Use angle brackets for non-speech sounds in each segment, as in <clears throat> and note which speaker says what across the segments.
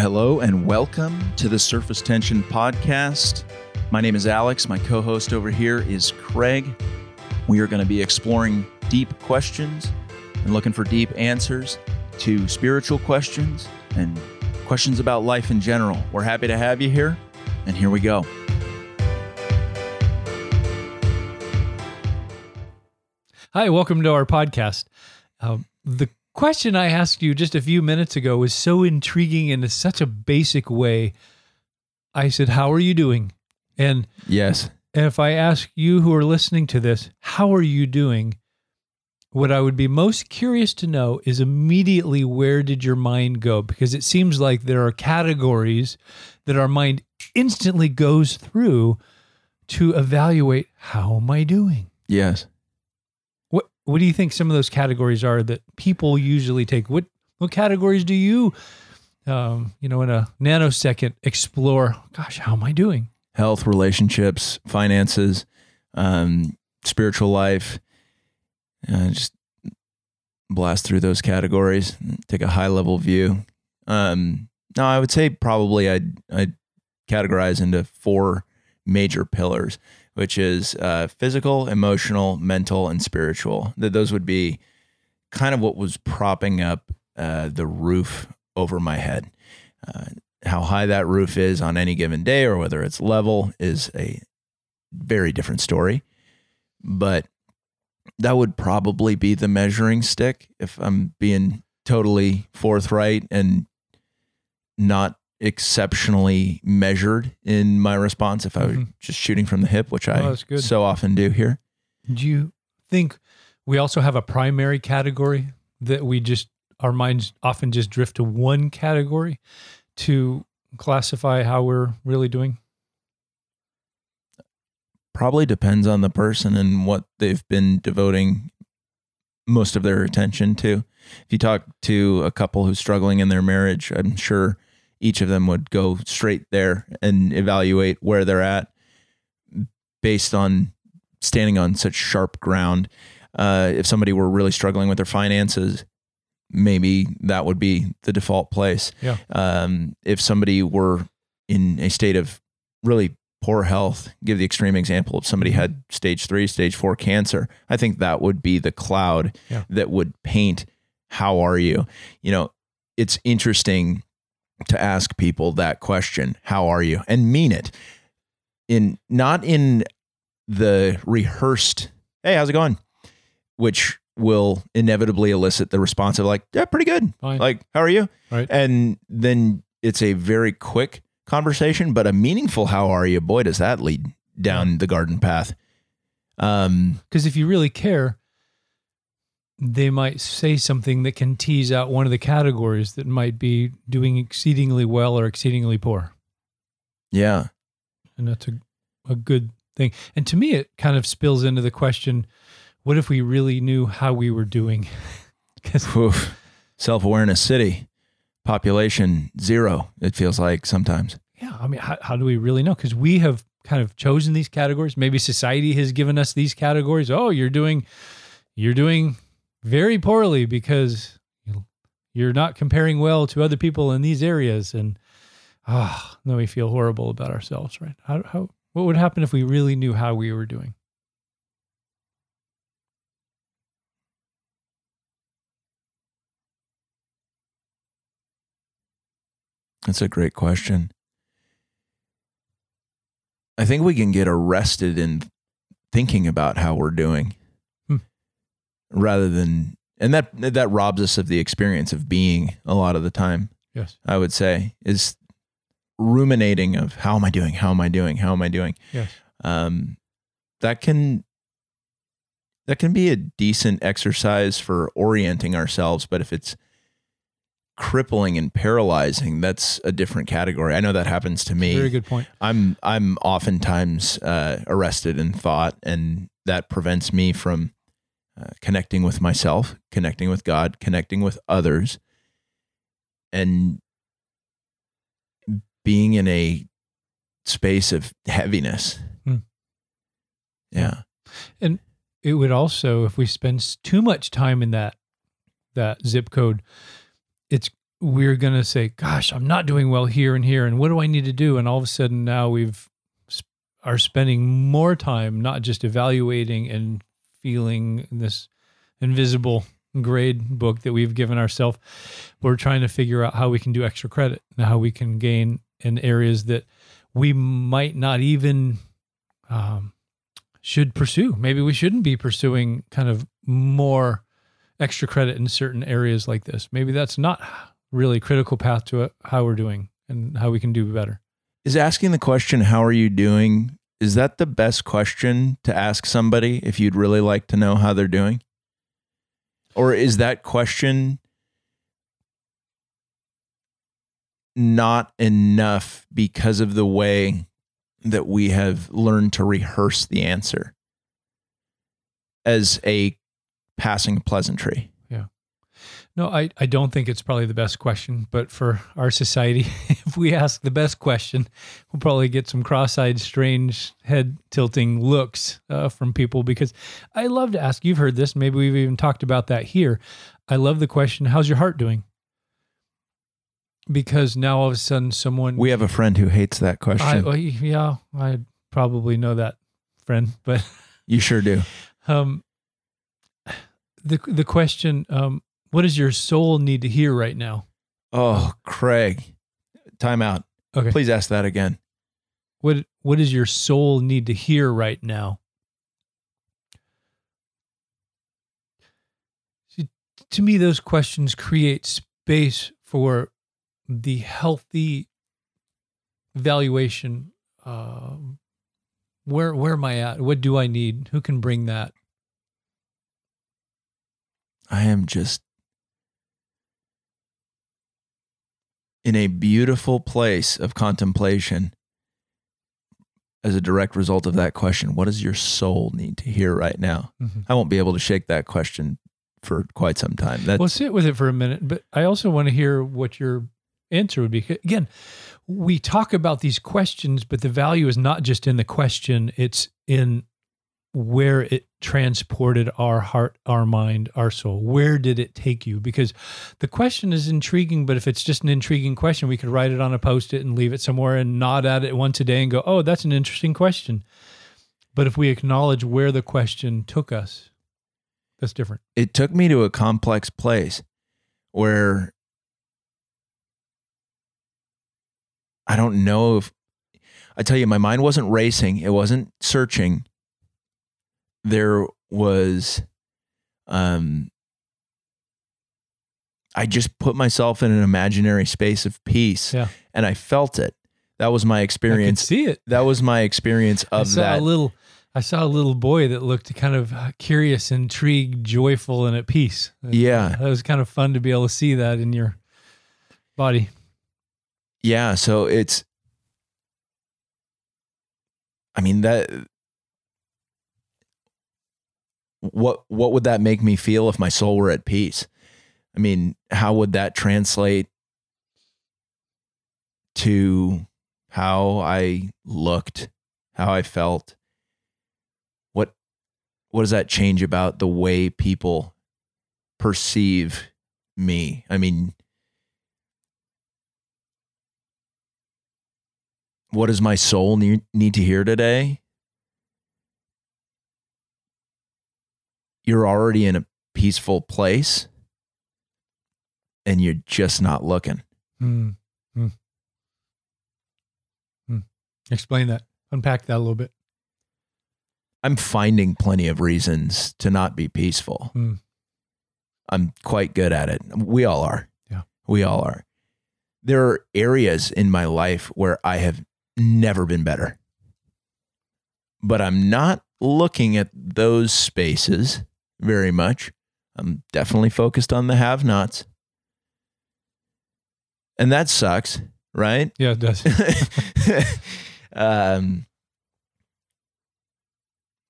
Speaker 1: Hello and welcome to the Surface Tension Podcast. My name is Alex. My co host over here is Craig. We are going to be exploring deep questions and looking for deep answers to spiritual questions and questions about life in general. We're happy to have you here, and here we go.
Speaker 2: Hi, welcome to our podcast. Um, the question I asked you just a few minutes ago was so intriguing in such a basic way. I said, How are you doing? And
Speaker 1: Yes.
Speaker 2: And if I ask you who are listening to this, How are you doing? What I would be most curious to know is immediately where did your mind go? Because it seems like there are categories that our mind instantly goes through to evaluate how am I doing?
Speaker 1: Yes.
Speaker 2: What do you think some of those categories are that people usually take? What what categories do you um, you know, in a nanosecond explore, gosh, how am I doing?
Speaker 1: Health, relationships, finances, um, spiritual life. Uh, just blast through those categories, take a high level view. Um, no, I would say probably I'd, I'd categorize into four major pillars, which is uh, physical, emotional, mental, and spiritual. That those would be kind of what was propping up uh, the roof over my head. Uh, how high that roof is on any given day, or whether it's level, is a very different story. But that would probably be the measuring stick if I'm being totally forthright and not exceptionally measured in my response if I was
Speaker 2: Mhm.
Speaker 1: just shooting from the hip, which I
Speaker 2: Oh, good.
Speaker 1: so often do here.
Speaker 2: Do you think we also have a primary category that we just our minds often just drift to one category to classify how we're really doing?
Speaker 1: Probably depends on the person and what they've been devoting most of their attention to. If you talk to a couple who's struggling in their marriage, I'm sure each of them would go straight there and evaluate where they're at based on standing on such sharp ground. Uh, if somebody were really struggling with their finances, maybe that would be the default place.
Speaker 2: Yeah.
Speaker 1: Um, if somebody were in a state of really poor health, give the extreme example if somebody had stage three, stage four cancer, I think that would be the cloud
Speaker 2: Yeah.
Speaker 1: that would paint how are you? You know, it's interesting to ask people that question, how are you? And mean it. In not in the rehearsed, hey, how's it going? Which will inevitably elicit the response of like, yeah, pretty good.
Speaker 2: Fine.
Speaker 1: Like, how are you?
Speaker 2: Right.
Speaker 1: And then it's a very quick conversation, but a meaningful how are you? Boy, does that lead down the garden path. Um,
Speaker 2: Because if you really care, they might say something that can tease out one of the categories that might be doing exceedingly well or exceedingly poor.
Speaker 1: yeah.
Speaker 2: And that's a, a good thing. And to me, it kind of spills into the question what if we really knew how we were doing? <laughs>
Speaker 1: Self awareness city, population zero, it feels like sometimes.
Speaker 2: Yeah, I mean, how, how do we really know? Because we have kind of chosen these categories. Maybe society has given us these categories. Oh, you're doing, you're doing very poorly because you- you're not comparing well to other people in these areas, and ah, then we feel horrible about ourselves, right? How, how, what would happen if we really knew how we were doing?
Speaker 1: That's a great question. I think we can get arrested in thinking about how we're doing. Rather than and that that robs us of the experience of being a lot of the time.
Speaker 2: Yes.
Speaker 1: I would say is ruminating of how am I doing? How am I doing? How am I doing?
Speaker 2: Yes.
Speaker 1: Um, that can that can be a decent exercise for orienting ourselves, but if it's crippling and paralyzing, that's a different category. I know that happens to me.
Speaker 2: Very good point.
Speaker 1: I'm I'm oftentimes uh, arrested in thought, and that prevents me from uh, connecting with myself, connecting with God, connecting with others, and being in a space of heaviness.
Speaker 2: Hmm.
Speaker 1: Yeah.
Speaker 2: And it would also if we spend too much time in that that zip code it's we're going to say, gosh, I'm not doing well here and here. And what do I need to do? And all of a sudden now we've sp- are spending more time, not just evaluating and feeling this invisible grade book that we've given ourselves. We're trying to figure out how we can do extra credit and how we can gain in areas that we might not even um, should pursue. Maybe we shouldn't be pursuing kind of more extra credit in certain areas like this. Maybe that's not really critical path to it, how we're doing and how we can do better.
Speaker 1: Is asking the question, How are you doing? Is that the best question to ask somebody if you'd really like to know how they're doing? Or is that question not enough because of the way that we have learned to rehearse the answer as a passing pleasantry?
Speaker 2: No, I, I don't think it's probably the best question, but for our society, <laughs> if we ask the best question, we'll probably get some cross eyed, strange, head tilting looks uh, from people because I love to ask. You've heard this. Maybe we've even talked about that here. I love the question, How's your heart doing? Because now all of a sudden someone.
Speaker 1: We have a friend who hates that question.
Speaker 2: I, yeah, I probably know that friend, but.
Speaker 1: You sure do. <laughs>
Speaker 2: Um, the the question um, what does your soul need to hear right now?
Speaker 1: Oh, Craig, time out.
Speaker 2: Okay.
Speaker 1: Please ask that again.
Speaker 2: What what does your soul need to hear right now? See, to me, those questions create space for the healthy valuation. Uh, where where am I at? What do I need? Who can bring that?
Speaker 1: I am just in a beautiful place of contemplation as a direct result of that question what does your soul need to hear right now
Speaker 2: Mm-hmm.
Speaker 1: i won't be able to shake that question for quite some time that's
Speaker 2: Well, sit with it for a minute, but I also want to hear what your answer would be. Again, we talk about these questions, but the value is not just in the question, it's in where it transported our heart, our mind, our soul. Where did it take you? Because the question is intriguing, but if it's just an intriguing question, we could write it on a post it and leave it somewhere and nod at it once a day and go, oh, that's an interesting question. But if we acknowledge where the question took us, that's different.
Speaker 1: it took me to a complex place where I don't know if I tell you, my mind wasn't racing, it wasn't searching. There was, um, I just put myself in an imaginary space of peace
Speaker 2: Yeah.
Speaker 1: and I felt it. That was my
Speaker 2: I could
Speaker 1: experience.
Speaker 2: see it.
Speaker 1: That was my experience
Speaker 2: I
Speaker 1: of
Speaker 2: saw
Speaker 1: that.
Speaker 2: a little. I saw a little boy that looked kind of uh, curious, intrigued, joyful, and at peace.
Speaker 1: Yeah.
Speaker 2: that was kind of fun to be able to see that in your body.
Speaker 1: yeah so it's i mean that what what would that make me feel if my soul were at peace? I mean how would that translate to how i looked how i felt? What what does that change about the way people perceive me? I mean what does my soul need, need to hear today? You're already in a peaceful place and you're just not looking.
Speaker 2: Hmm. Hmm. Hmm. Explain that. Unpack that a little bit.
Speaker 1: I'm finding plenty of reasons to not be peaceful.
Speaker 2: Hmm.
Speaker 1: I'm quite good at it. We all are.
Speaker 2: Yeah.
Speaker 1: We all are. There are areas in my life where I have never been better. But I'm not looking at those spaces very much. I'm definitely focused on the have nots. And that sucks, right?
Speaker 2: Yeah, it does. <laughs>
Speaker 1: um,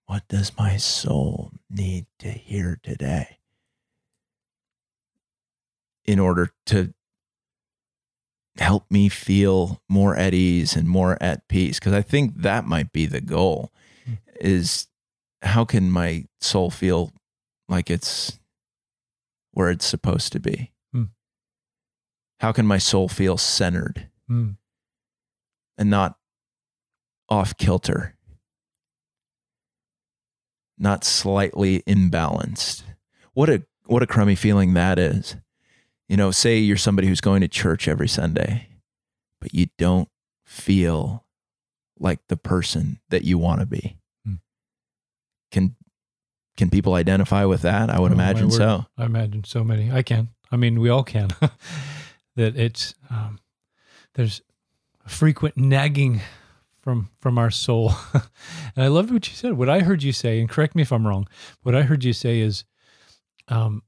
Speaker 1: what does my soul need to hear today in order to help me feel more at ease and more at peace? Because I think that might be the goal
Speaker 2: Hmm.
Speaker 1: is how can my soul feel like it's where it's supposed to be?
Speaker 2: Hmm.
Speaker 1: How can my soul feel centered
Speaker 2: Mm.
Speaker 1: and not off kilter? Not slightly imbalanced. What a what a crummy feeling that is. You know, say you're somebody who's going to church every Sunday, but you don't feel like the person that you want to be.
Speaker 2: Hmm.
Speaker 1: Can can people identify with that? I would
Speaker 2: Oh,
Speaker 1: imagine so.
Speaker 2: I imagine so many. I can. I mean, we all can. <laughs> that it's um, there's frequent nagging from from our soul. <laughs> and I loved what you said. What I heard you say, and correct me if I'm wrong. What I heard you say is, um,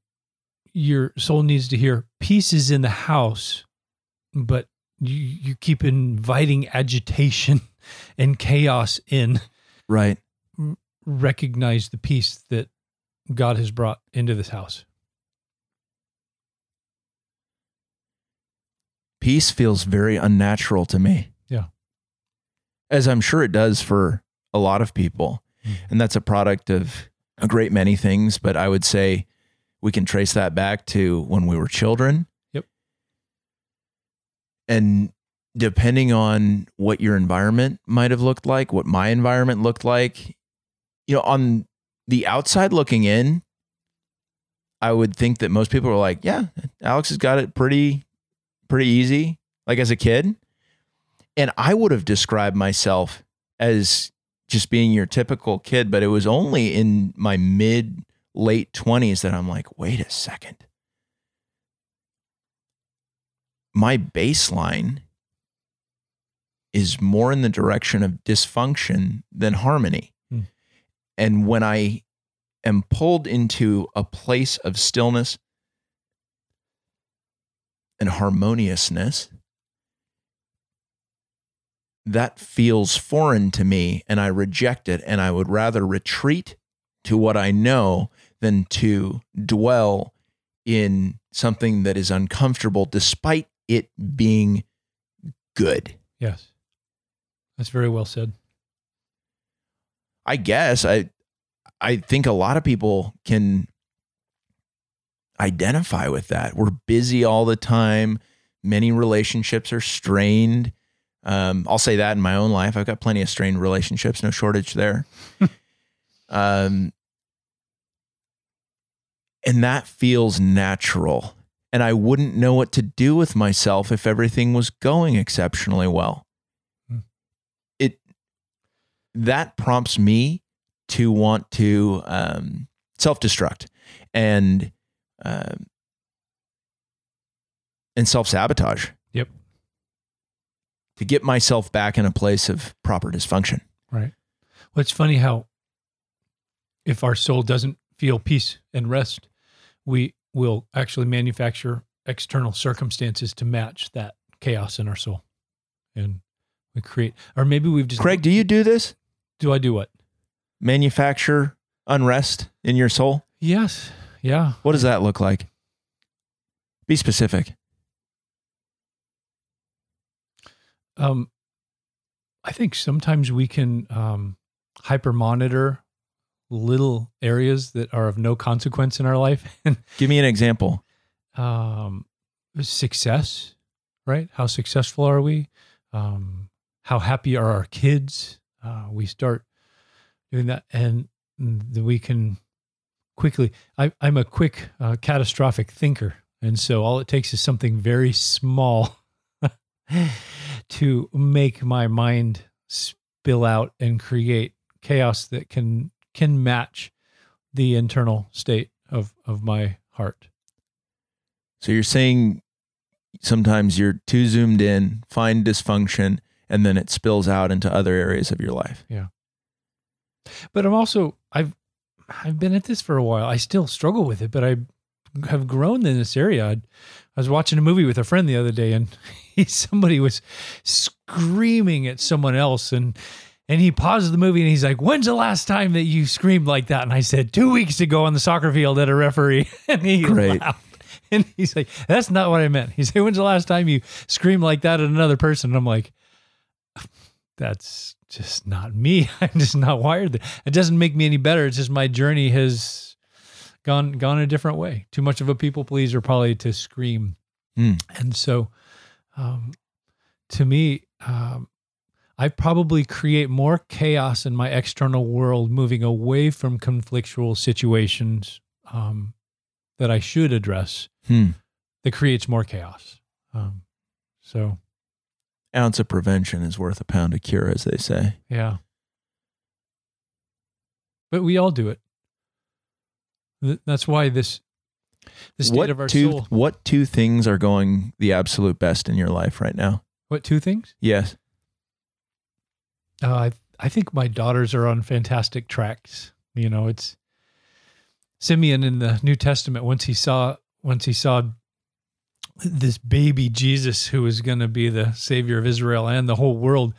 Speaker 2: your soul needs to hear peace is in the house, but you you keep inviting agitation <laughs> and chaos in.
Speaker 1: Right.
Speaker 2: Recognize the peace that God has brought into this house.
Speaker 1: Peace feels very unnatural to me.
Speaker 2: Yeah.
Speaker 1: As I'm sure it does for a lot of people.
Speaker 2: Mhm.
Speaker 1: And that's a product of a great many things, but I would say we can trace that back to when we were children.
Speaker 2: Yep.
Speaker 1: And depending on what your environment might have looked like, what my environment looked like, you know, on the outside looking in, I would think that most people are like, yeah, Alex has got it pretty pretty easy like as a kid. And I would have described myself as just being your typical kid, but it was only in my mid late 20s that I'm like, wait a second. My baseline is more in the direction of dysfunction than harmony. And when I am pulled into a place of stillness and harmoniousness, that feels foreign to me and I reject it. And I would rather retreat to what I know than to dwell in something that is uncomfortable despite it being good.
Speaker 2: Yes. That's very well said.
Speaker 1: I guess I I think a lot of people can identify with that. We're busy all the time. Many relationships are strained. Um, I'll say that in my own life. I've got plenty of strained relationships, no shortage there. <laughs> um, and that feels natural. And I wouldn't know what to do with myself if everything was going exceptionally well. That prompts me to want to um, self destruct and um and self sabotage.
Speaker 2: Yep.
Speaker 1: To get myself back in a place of proper dysfunction.
Speaker 2: Right. Well, it's funny how if our soul doesn't feel peace and rest, we will actually manufacture external circumstances to match that chaos in our soul. And we create, or maybe we've just.
Speaker 1: Craig, do you do this?
Speaker 2: Do I do what?
Speaker 1: Manufacture unrest in your soul?
Speaker 2: Yes. Yeah.
Speaker 1: What does that look like? Be specific.
Speaker 2: Um, I think sometimes we can um, hyper monitor little areas that are of no consequence in our life. <laughs> and
Speaker 1: Give me an example.
Speaker 2: um, success, right? How successful are we? Um, how happy are our kids? Uh, we start doing that, and we can quickly. I, I'm a quick uh, catastrophic thinker, and so all it takes is something very small <laughs> to make my mind spill out and create chaos that can can match the internal state of of my heart.
Speaker 1: So you're saying sometimes you're too zoomed in, find dysfunction, and then it spills out into other areas of your life. Yeah.
Speaker 2: But I'm also I've I've been at this for a while. I still struggle with it, but I have grown in this area. I, I was watching a movie with a friend the other day, and <laughs> he, somebody was screaming at someone else, and and he paused the movie and he's like, "When's the last time that you screamed like that?" And I said, two weeks ago on the soccer field at a referee." <laughs> And he
Speaker 1: Great.
Speaker 2: laughed. And he's like, "That's not what I meant." He said, "When's the last time you screamed like that at another person?" And I'm like, "That's just not me. <laughs> I'm just not wired. There. It doesn't make me any better. It's just my journey has gone gone a different way. Too much of a people pleaser, probably to scream
Speaker 1: Hmm.
Speaker 2: And so, um, to me, um, I probably create more chaos in my external world, moving away from conflictual situations um, that I should address.
Speaker 1: Hmm.
Speaker 2: That creates more chaos. Um, so,
Speaker 1: Ounce of prevention is worth a pound of cure, as they say.
Speaker 2: yeah. But we all do it. Th- That's why this the state
Speaker 1: what
Speaker 2: of our
Speaker 1: two
Speaker 2: soul.
Speaker 1: what two things are going the absolute best in your life right now?
Speaker 2: What two things?
Speaker 1: Yes.
Speaker 2: Uh, I I think my daughters are on fantastic tracks. You know, it's Simeon in the New Testament. Once he saw once he saw this baby Jesus who was going to be the savior of Israel and the whole world,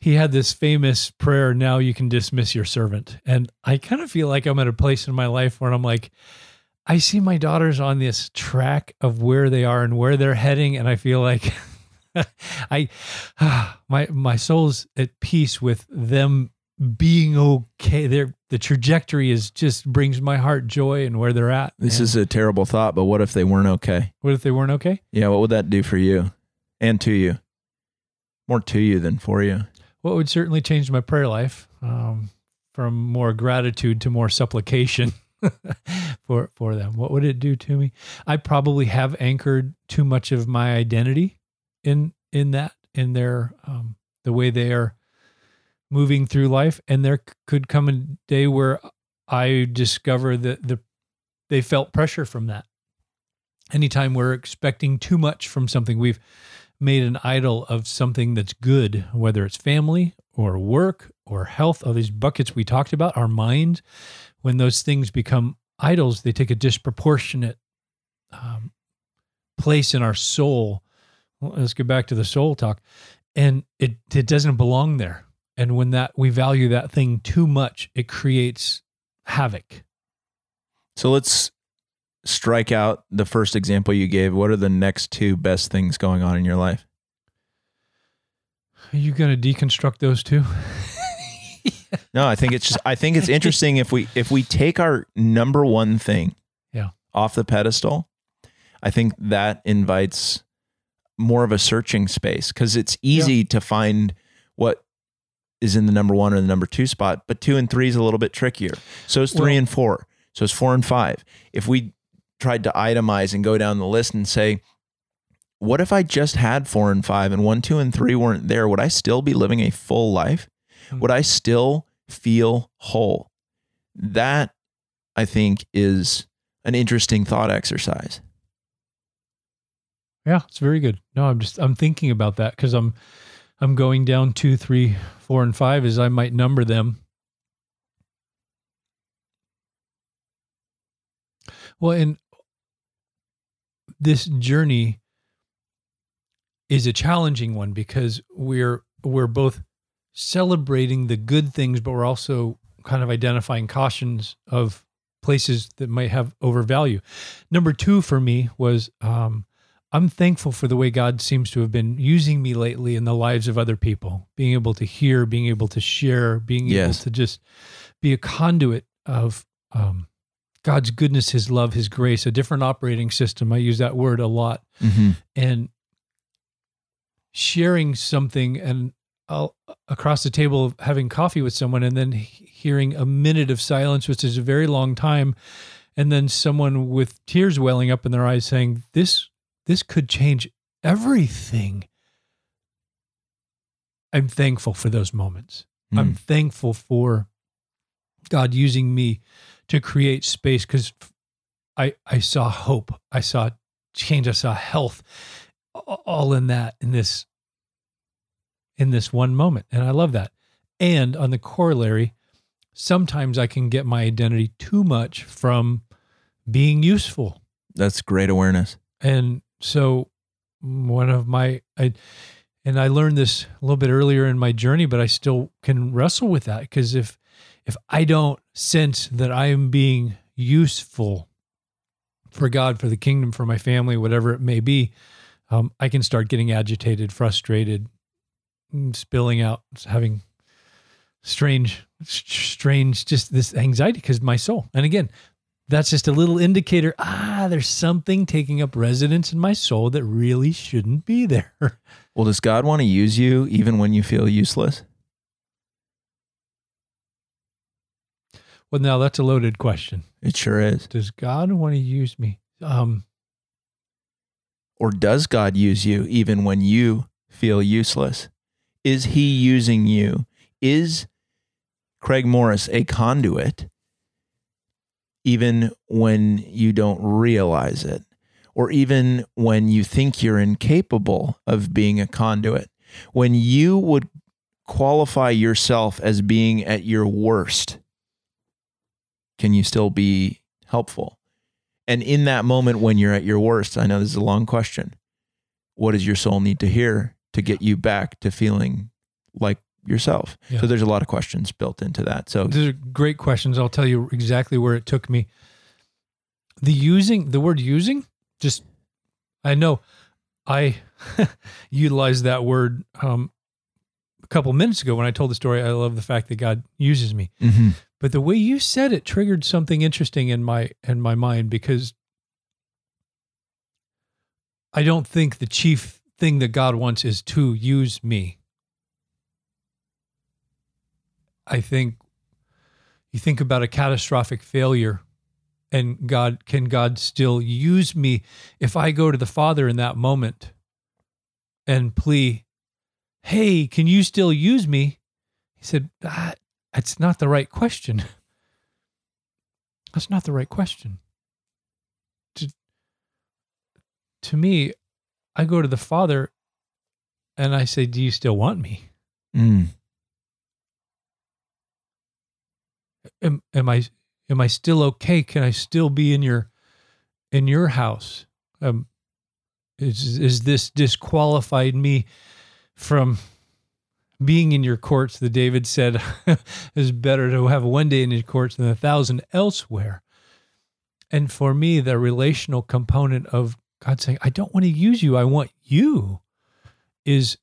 Speaker 2: he had this famous prayer. Now you can dismiss your servant. And I kind of feel like I'm at a place in my life where I'm like, I see my daughters on this track of where they are and where they're heading, and I feel like <laughs> I <sighs> my my soul's at peace with them being okay. Their the trajectory is just brings my heart joy and where they're at.
Speaker 1: This is a terrible thought, but what if they weren't okay?
Speaker 2: what if they weren't okay?
Speaker 1: Yeah, what would that do for you and to you? More to you than for you.
Speaker 2: Well, it would certainly change my prayer life um, from more gratitude to more supplication <laughs> for for them. What would it do to me? I probably have anchored too much of my identity in in that in their um, the way they are moving through life, and there could come a day where I discover that the they felt pressure from that. Anytime we're expecting too much from something, we've made an idol of something that's good, whether it's family or work or health, all these buckets we talked about, our mind, when those things become idols, they take a disproportionate um, place in our soul. Well, let's get back to the soul talk. And it, it doesn't belong there. And when that we value that thing too much, it creates havoc.
Speaker 1: So let's strike out the first example you gave. What are the next two best things going on in your life?
Speaker 2: Are you going to deconstruct those two? <laughs>
Speaker 1: No, I think it's just I think it's interesting if we if we take our number one thing
Speaker 2: Yeah.
Speaker 1: off the pedestal, I think that invites more of a searching space because it's easy to find what is in the number one or the number two spot, but two and three is a little bit trickier. So it's three
Speaker 2: Well-
Speaker 1: and four. So it's four and five. If we tried to itemize and go down the list and say, what if I just had four and five and one, two, and three weren't there? Would I still be living a full life?
Speaker 2: Hmm.
Speaker 1: Would I still feel whole? That I think is an interesting thought exercise.
Speaker 2: Yeah, it's very good. No, I'm just I'm thinking about that because I'm I'm going down two, three, four, and five as I might number them. Well, and this journey is a challenging one because we're we're both celebrating the good things, but we're also kind of identifying cautions of places that might have overvalue. Number two for me was um, I'm thankful for the way God seems to have been using me lately in the lives of other people, being able to hear, being able to share, being able to just be a conduit of um, God's goodness, His love, His grace, a different operating system. I use that word a lot.
Speaker 1: Mm-hmm.
Speaker 2: And sharing something and I'll, across the table having coffee with someone and then hearing a minute of silence, which is a very long time. And then someone with tears welling up in their eyes saying, this, this could change everything. I'm thankful for those moments.
Speaker 1: Hmm.
Speaker 2: I'm thankful for God using me to create space because I I saw hope, I saw change, I saw health, all in that in this in this one moment, and I love that. And on the corollary, sometimes I can get my identity too much from being useful,
Speaker 1: That's great awareness.
Speaker 2: and so one of my I and I learned this a little bit earlier in my journey, but I still can wrestle with that because if if I don't sense that I am being useful for God, for the kingdom, for my family, whatever it may be, um, I can start getting agitated, frustrated, mm, spilling out, having strange, strange, just this anxiety because my soul. And again, that's just a little indicator. Ah, there's something taking up residence in my soul that really shouldn't be there. <laughs>
Speaker 1: Well, does God want to use you even when you feel useless?
Speaker 2: Well, now that's a loaded question.
Speaker 1: It sure is.
Speaker 2: Does God want to use me? Um,
Speaker 1: Or does God use you even when you feel useless? Is he using you? Is Craig Morris a conduit even when you don't realize it? Or even when you think you're incapable of being a conduit? When you would qualify yourself as being at your worst, can you still be helpful? And in that moment when you're at your worst, I know this is a long question. What does your soul need to hear to get you back to feeling like yourself?
Speaker 2: Yeah.
Speaker 1: So there's a lot of questions built into that. So
Speaker 2: these are great questions. I'll tell you exactly where it took me. The using, the word using, just, I know I <laughs> utilized that word um, a couple minutes ago when I told the story. I love the fact that God uses me.
Speaker 1: Mhm.
Speaker 2: But the way you said it triggered something interesting in my in my mind because I don't think the chief thing that God wants is to use me. I think you think about a catastrophic failure and God can God still use me if I go to the Father in that moment and plea, "Hey, can you still use me?" He said, ah, "That's not the right question. <laughs> That's not the right question." To, to me, I go to the Father and I say, "Do you still want me?"
Speaker 1: Mm.
Speaker 2: Am, am I am I still okay? Can I still be in your in your house? Um, is is this disqualified me from being in your courts? The David said <laughs> is better to have one day in your courts than a thousand elsewhere. And for me, the relational component of God saying, "I don't want to use you. I want you," is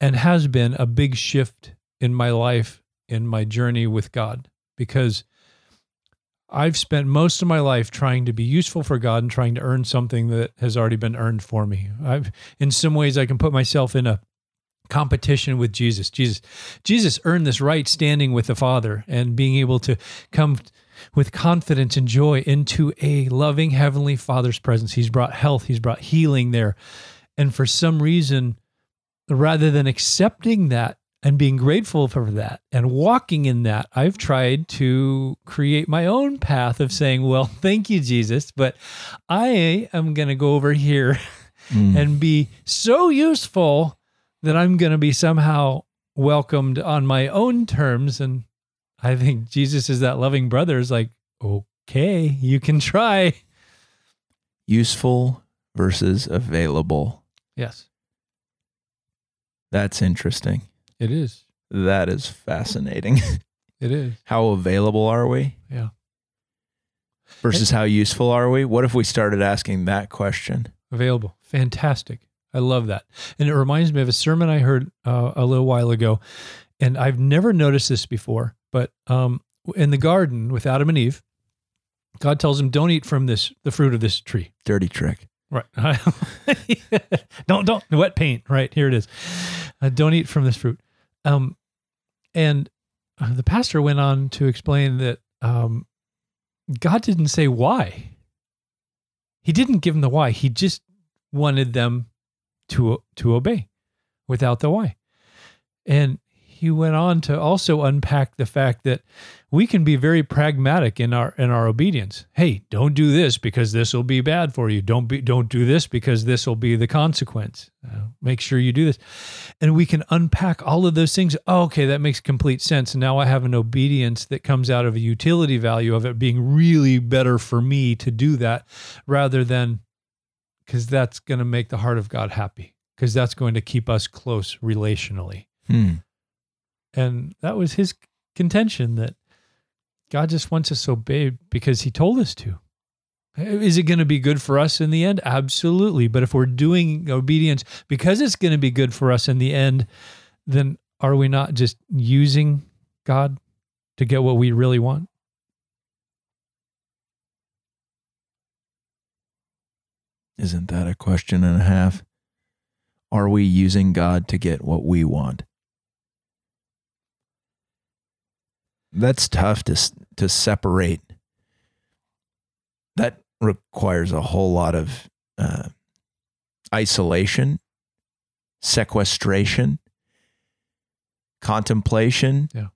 Speaker 2: and has been a big shift in my life in my journey with God because I've spent most of my life trying to be useful for God and trying to earn something that has already been earned for me. I've in some ways I can put myself in a competition with Jesus. Jesus Jesus earned this right standing with the Father and being able to come with confidence and joy into a loving heavenly Father's presence. He's brought health, he's brought healing there. And for some reason rather than accepting that and being grateful for that and walking in that, I've tried to create my own path of saying, Well, <laughs> thank you, Jesus, but I am going to go over here
Speaker 1: Mm.
Speaker 2: and be so useful that I'm going to be somehow welcomed on my own terms. And I think Jesus is that loving brother, is like, Okay, you can try.
Speaker 1: Useful versus available.
Speaker 2: Yes,
Speaker 1: That's interesting.
Speaker 2: It is.
Speaker 1: That is fascinating. <laughs>
Speaker 2: It is.
Speaker 1: how available are we
Speaker 2: Yeah.
Speaker 1: versus how useful are we? What if we started asking that question?
Speaker 2: available. Fantastic. I love that. And it reminds me of a sermon I heard uh, a little while ago. And I've never noticed this before, but um, in the garden with Adam and Eve, God tells them, don't eat from this, the fruit of this tree.
Speaker 1: Dirty trick.
Speaker 2: Right. <laughs> don't, don't, wet paint. Right. Here it is. Uh, don't eat from this fruit. Um, and uh, the pastor went on to explain that um, God didn't say why. He didn't give them the why. He just wanted them to to obey without the why. And he went on to also unpack the fact that we can be very pragmatic in our in our obedience. Hey, don't do this because this will be bad for you. Don't be don't do this because this will be the consequence. Uh, make sure you do this, and we can unpack all of those things. Oh, okay, that makes complete sense. Now I have an obedience that comes out of a utility value of it being really better for me to do that, rather than because that's going to make the heart of God happy because that's going to keep us close relationally.
Speaker 1: Hmm.
Speaker 2: And that was his contention that God just wants us obeyed because he told us to. Uh, is it going to be good for us in the end? Absolutely. But if we're doing obedience because it's going to be good for us in the end, then are we not just using God to get what we really want?
Speaker 1: Isn't that a question and a half? Are we using God to get what we want? That's tough to to separate. That requires a whole lot of uh, isolation, sequestration, contemplation.
Speaker 2: Yeah.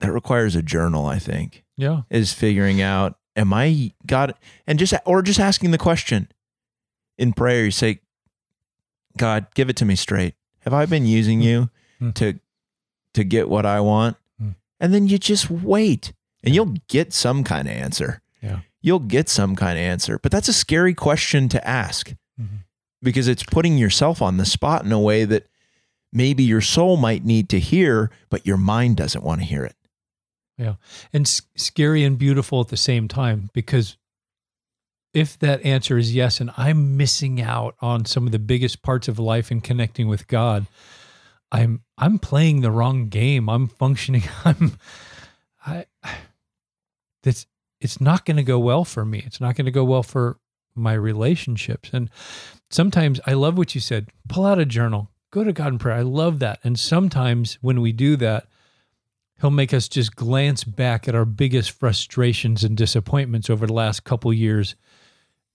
Speaker 1: That requires a journal, I think
Speaker 2: Yeah.
Speaker 1: is figuring out am i god and just or just asking the question in prayer you say god give it to me straight have i been using you
Speaker 2: Hmm.
Speaker 1: to to get what i want
Speaker 2: Hmm.
Speaker 1: And then you just wait and you'll get some kind of answer
Speaker 2: Yeah.
Speaker 1: you'll get some kind of answer but that's a scary question to ask
Speaker 2: Mhm.
Speaker 1: because it's putting yourself on the spot in a way that maybe your soul might need to hear but your mind doesn't want to hear it Yeah.
Speaker 2: and s- scary and beautiful at the same time because if that answer is yes and i'm missing out on some of the biggest parts of life and connecting with god i'm i'm playing the wrong game. I'm functioning <laughs> i'm i this it's not going to go well for me. It's not going to go well for my relationships. And sometimes i love what you said pull out a journal go to god in prayer. I love that. And sometimes when we do that he'll make us just glance back at our biggest frustrations and disappointments over the last couple years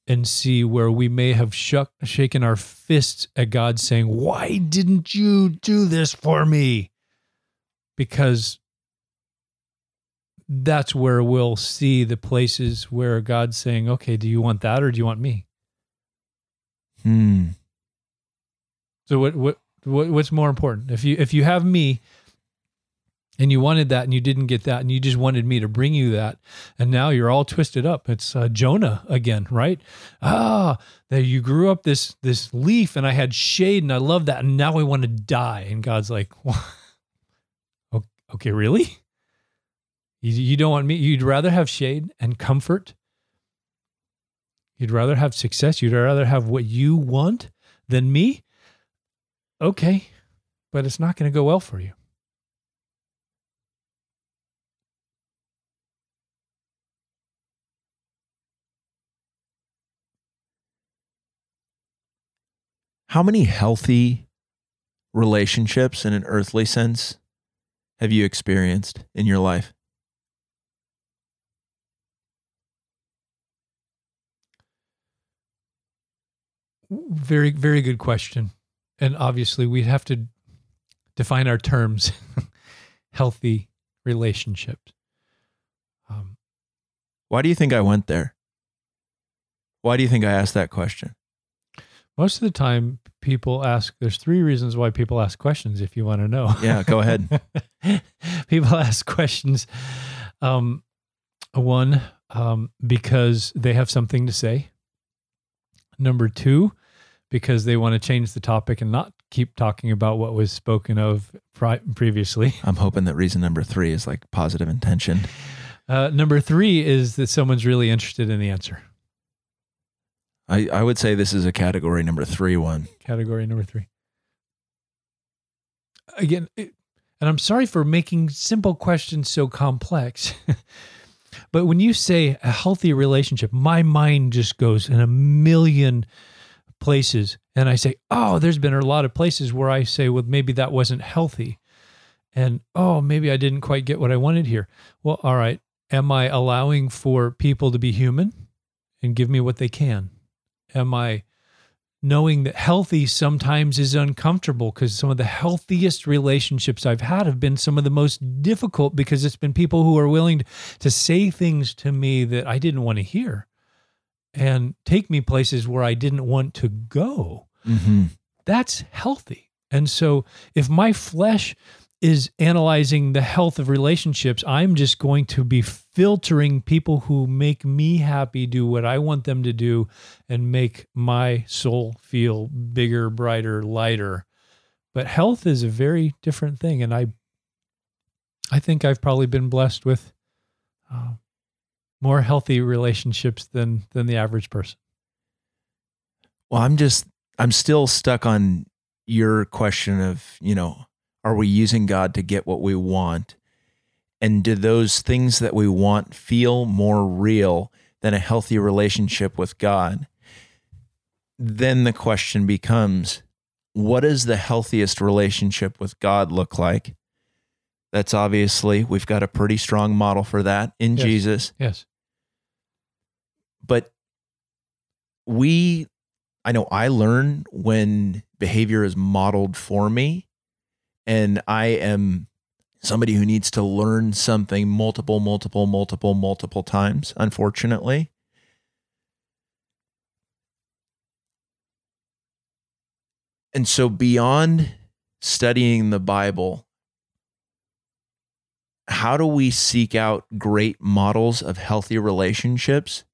Speaker 2: and see where we may have shuck, shaken our fists at God saying, Why didn't you do this for me? Because that's where we'll see the places where God's saying, Okay, do you want that or do you want me?
Speaker 1: hmm
Speaker 2: So what what, what what's more important? If you if you have me and you wanted that and you didn't get that and you just wanted me to bring you that and now you're all twisted up. It's uh, Jonah again, right? Ah, that you grew up this this leaf and I had shade and I love that and now I want to die and God's like, <laughs> "O- okay, really? You, you don't want me? You'd rather have shade and comfort. You'd rather have success. You'd rather have what you want than me okay, but it's not going to go well for you.
Speaker 1: How many healthy relationships in an earthly sense have you experienced in your life?
Speaker 2: Very, very good question. And obviously, we'd have to define our terms <laughs> healthy relationships. Um,
Speaker 1: Why do you think I went there? Why do you think I asked that question?
Speaker 2: most of the time, people ask, there's three reasons why people ask questions if you want to know.
Speaker 1: Yeah, go ahead. <laughs>
Speaker 2: people ask questions. Um, one, um, because they have something to say. Number two, because they want to change the topic and not keep talking about what was spoken of pri- previously. <laughs>
Speaker 1: I'm hoping that reason number three is like positive intention.
Speaker 2: Uh, number three is that someone's really interested in the answer.
Speaker 1: I, I would say this is a category number three one.
Speaker 2: Category number three. Again, and I'm sorry for making simple questions so complex. <laughs> but when you say a healthy relationship, my mind just goes in a million places. And I say, oh, there's been a lot of places where I say, well, maybe that wasn't healthy. And oh, maybe I didn't quite get what I wanted here. Well, all right. Am I allowing for people to be human and give me what they can? Am I knowing that healthy sometimes is uncomfortable because some of the healthiest relationships I've had have been some of the most difficult because it's been people who are willing to say things to me that I didn't want to hear and take me places where I didn't want to go.
Speaker 1: Mm-hmm.
Speaker 2: That's healthy. And so if my flesh is analyzing the health of relationships, I'm just going to be filtering people who make me happy, do what I want them to do, and make my soul feel bigger, brighter, lighter. But health is a very different thing, and I, I think I've probably been blessed with uh, more healthy relationships than than the average person.
Speaker 1: Well, I'm just, I'm still stuck on your question of, you know, are we using God to get what we want? And do those things that we want feel more real than a healthy relationship with God? then the question becomes what does the healthiest relationship with God look like? That's obviously, we've got a pretty strong model for that in
Speaker 2: Yes.
Speaker 1: Jesus.
Speaker 2: Yes.
Speaker 1: But we, I know I learn when behavior is modeled for me, and I am somebody who needs to learn something multiple, multiple, multiple, multiple times, unfortunately. And so, beyond studying the Bible, how do we seek out great models of healthy relationships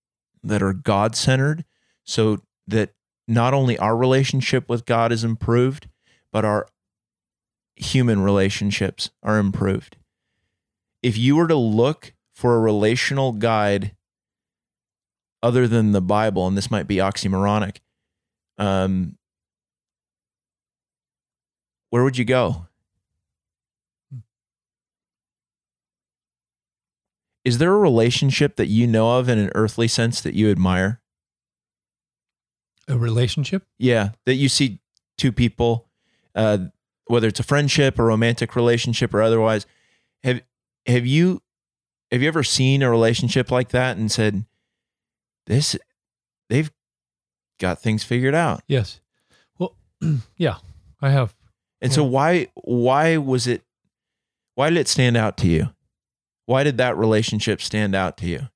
Speaker 1: that are God centered so that not only our relationship with God is improved, but our human relationships are improved? If you were to look for a relational guide other than the Bible, and this might be oxymoronic, um, where would you go? Is there a relationship that you know of in an earthly sense that you admire?
Speaker 2: A relationship?
Speaker 1: Yeah, that you see two people, uh, whether it's a friendship, a romantic relationship, or otherwise. Have have you have you ever seen a relationship like that and said, "This, they've got things figured out"?
Speaker 2: Yes. Well, <clears throat> yeah, I have.
Speaker 1: And so why why was it why did it stand out to you? Why did that relationship stand out to you?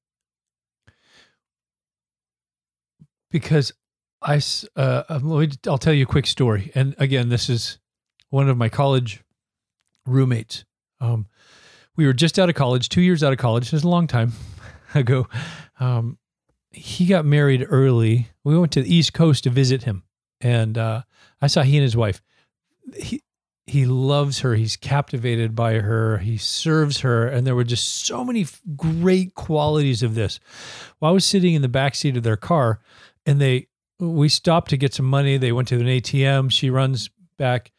Speaker 2: because I, uh, me, I'll tell you a quick story. And again, this is one of my college roommates. Um, we were just out of college, two years out of college. This is a long time <laughs> ago. Um, he got married early. We went to the East Coast to visit him, and uh, I saw he and his wife. He he loves her. He's captivated by her. He serves her, and there were just so many great qualities of this. While I was sitting in the back seat of their car, and they we stopped to get some money. They went to an ATM. She runs back,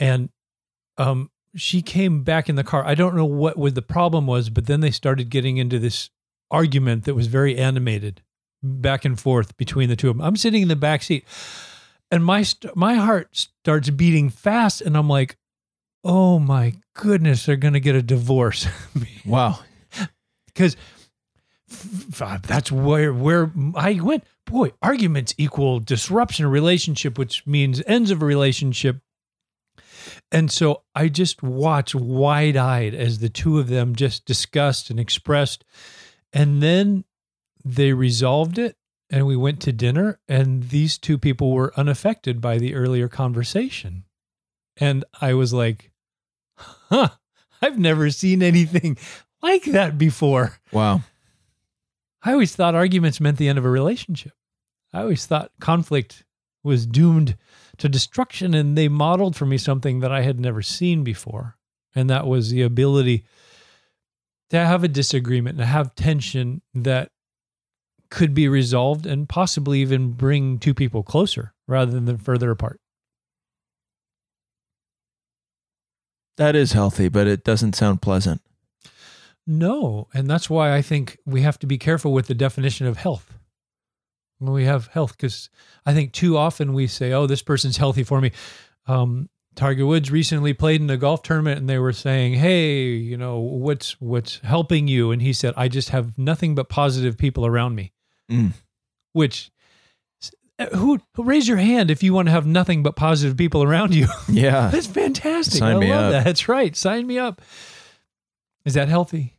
Speaker 2: and um, she came back in the car. I don't know what what the problem was, but then they started getting into this argument that was very animated, back and forth between the two of them. I'm sitting in the back seat, and my st- my heart starts beating fast, and I'm like, "Oh my goodness, they're gonna get a divorce." <laughs>
Speaker 1: Wow. <laughs>
Speaker 2: f- that's where where I went. Boy, arguments equal disruption of relationship, which means ends of a relationship. And so I just watched wide eyed as the two of them just discussed and expressed. And then they resolved it and we went to dinner, and these two people were unaffected by the earlier conversation. And I was like, huh, I've never seen anything like that before.
Speaker 1: Wow. <laughs>
Speaker 2: I always thought arguments meant the end of a relationship. I always thought conflict was doomed to destruction, and they modeled for me something that I had never seen before. And that was the ability to have a disagreement and have tension that could be resolved and possibly even bring two people closer rather than further apart.
Speaker 1: That is healthy, but it doesn't sound pleasant.
Speaker 2: No, and that's why I think we have to be careful with the definition of health. When we have health, because I think too often we say, "Oh, this person's healthy for me." Um, Tiger Woods recently played in a golf tournament, and they were saying, "Hey, you know, what's what's helping you?" And he said, "I just have nothing but positive people around me."
Speaker 1: Mm.
Speaker 2: Which, who raise your hand if you want to have nothing but positive people around you? <laughs>
Speaker 1: Yeah. <laughs>
Speaker 2: That's fantastic.
Speaker 1: Sign
Speaker 2: I
Speaker 1: me
Speaker 2: love
Speaker 1: up.
Speaker 2: that. That's right. Sign me up. Is that healthy?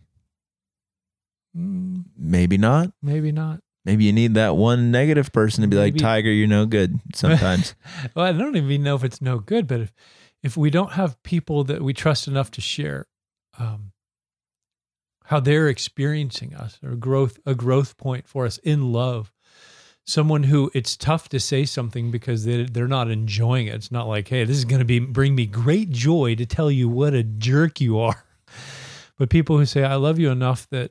Speaker 2: Mm,
Speaker 1: Maybe not.
Speaker 2: maybe not.
Speaker 1: Maybe you need that one negative person to be like, Tiger, you're no good sometimes. <laughs>
Speaker 2: Well, I don't even know if it's no good, but if if we don't have people that we trust enough to share um, how they're experiencing us or growth a growth point for us in love, someone who it's tough to say something because they they're not enjoying it. It's not like, hey, this is going to be bring me great joy to tell you what a jerk you are. <laughs> But people who say, I love you enough that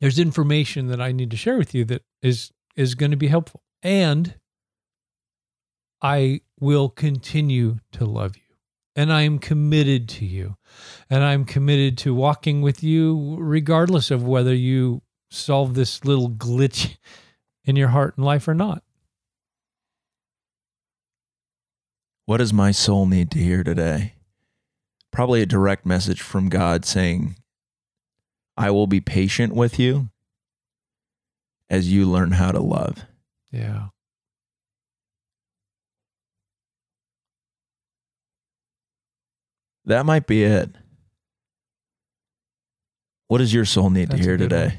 Speaker 2: there's information that I need to share with you that is is going to be helpful. And I will continue to love you. And I am committed to you. And I'm committed to walking with you regardless of whether you solve this little glitch in your heart and life or not.
Speaker 1: What does my soul need to hear today? Probably a direct message from God saying, I will be patient with you as you learn how to love.
Speaker 2: Yeah.
Speaker 1: That might be it. What does your soul need
Speaker 2: That's
Speaker 1: to hear
Speaker 2: good one.
Speaker 1: today?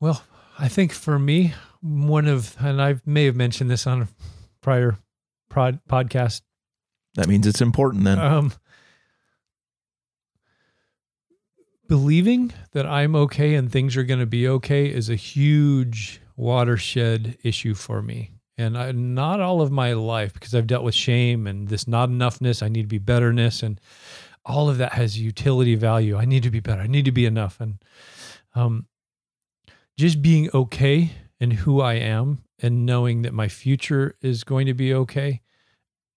Speaker 2: Well, I think for me, one of, and I may have mentioned this on a prior prod, podcast,
Speaker 1: That means it's important then.
Speaker 2: um, believing that I'm okay and things are going to be okay is a huge watershed issue for me. And I, not all of my life, because I've dealt with shame and this not enoughness. I need to be betterness, and all of that has utility value. I need to be better. I need to be enough, and um, just being okay and who I am and knowing that my future is going to be okay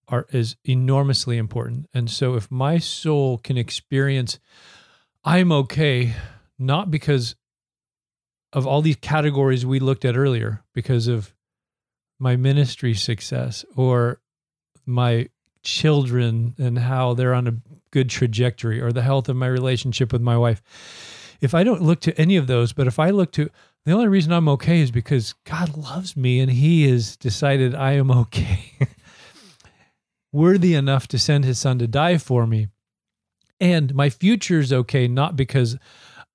Speaker 2: are is enormously important. And so if my soul can experience I'm okay not because of all these categories we looked at earlier because of my ministry success or my children and how they're on a good trajectory or the health of my relationship with my wife. If I don't look to any of those, but if I look to the only reason I'm okay is because God loves me and He has decided I am okay, <laughs> worthy enough to send His Son to die for me. And my future is okay, not because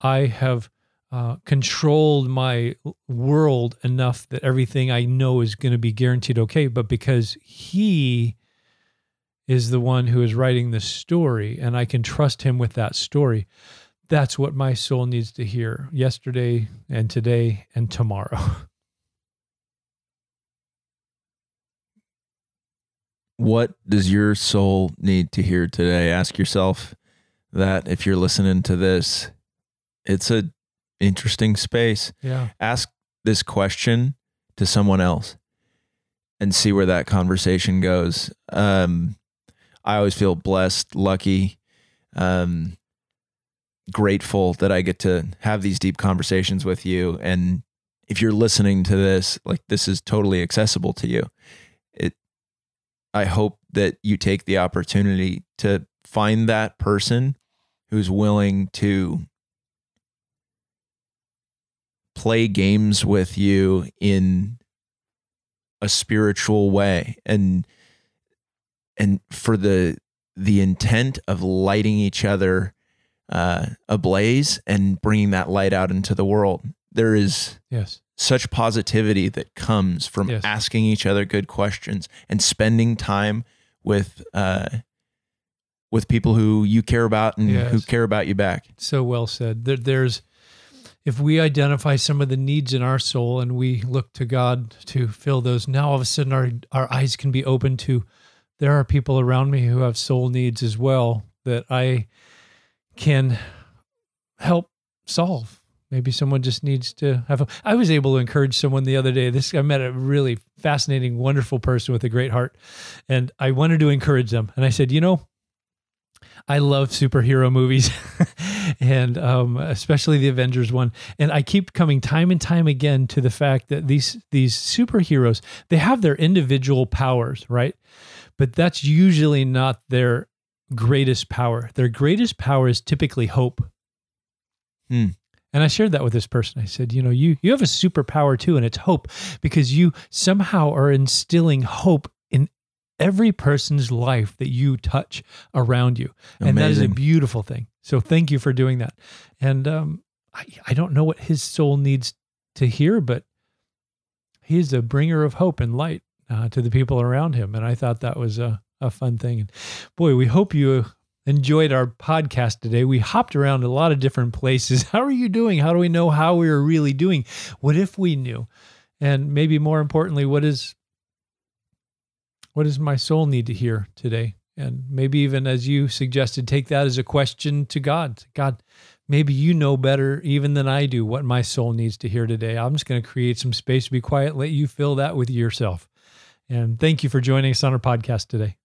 Speaker 2: I have uh, controlled my world enough that everything I know is going to be guaranteed okay, but because He is the one who is writing the story and I can trust Him with that story. That's what my soul needs to hear yesterday and today and tomorrow. <laughs>
Speaker 1: What does your soul need to hear today? Ask yourself that if you're listening to this. It's a interesting space.
Speaker 2: Yeah.
Speaker 1: Ask this question to someone else and see where that conversation goes. Um, I always feel blessed, lucky, um, grateful that I get to have these deep conversations with you. And if you're listening to this, like this is totally accessible to you. It, I hope that you take the opportunity to find that person who's willing to play games with you in a spiritual way and and for the the intent of lighting each other uh, ablaze and bringing that light out into the world there is
Speaker 2: Yes.
Speaker 1: Such positivity that comes from
Speaker 2: Yes.
Speaker 1: asking each other good questions and spending time with uh, with people who you care about and
Speaker 2: Yes.
Speaker 1: who care about you back.
Speaker 2: So well said. There, there's, if we identify some of the needs in our soul and we look to God to fill those, now all of a sudden our, our eyes can be open to there are people around me who have soul needs as well that I can help solve. Maybe someone just needs to have a. I was able to encourage someone the other day. This I met a really fascinating, wonderful person with a great heart, and I wanted to encourage them. And I said, you know, I love superhero movies, <laughs> and um, especially the Avengers one. And I keep coming time and time again to the fact that these these superheroes they have their individual powers, right? But that's usually not their greatest power. Their greatest power is typically hope.
Speaker 1: Hmm.
Speaker 2: And I shared that with this person. I said, you know, you you have a superpower too, and it's hope because you somehow are instilling hope in every person's life that you touch around you. And that is a beautiful thing. So thank you for doing that. And um, I, I don't know what his soul needs to hear, but he is a bringer of hope and light uh, to the people around him. And I thought that was a, a fun thing. And boy, we hope you enjoyed our podcast today. We hopped around a lot of different places. <laughs> How are you doing? How do we know how we are really doing? What if we knew? And maybe more importantly, what is what does my soul need to hear today? And maybe even as you suggested, take that as a question to God. God, maybe you know better even than I do what my soul needs to hear today. I'm just going to create some space to be quiet, let you fill that with yourself. And thank you for joining us on our podcast today.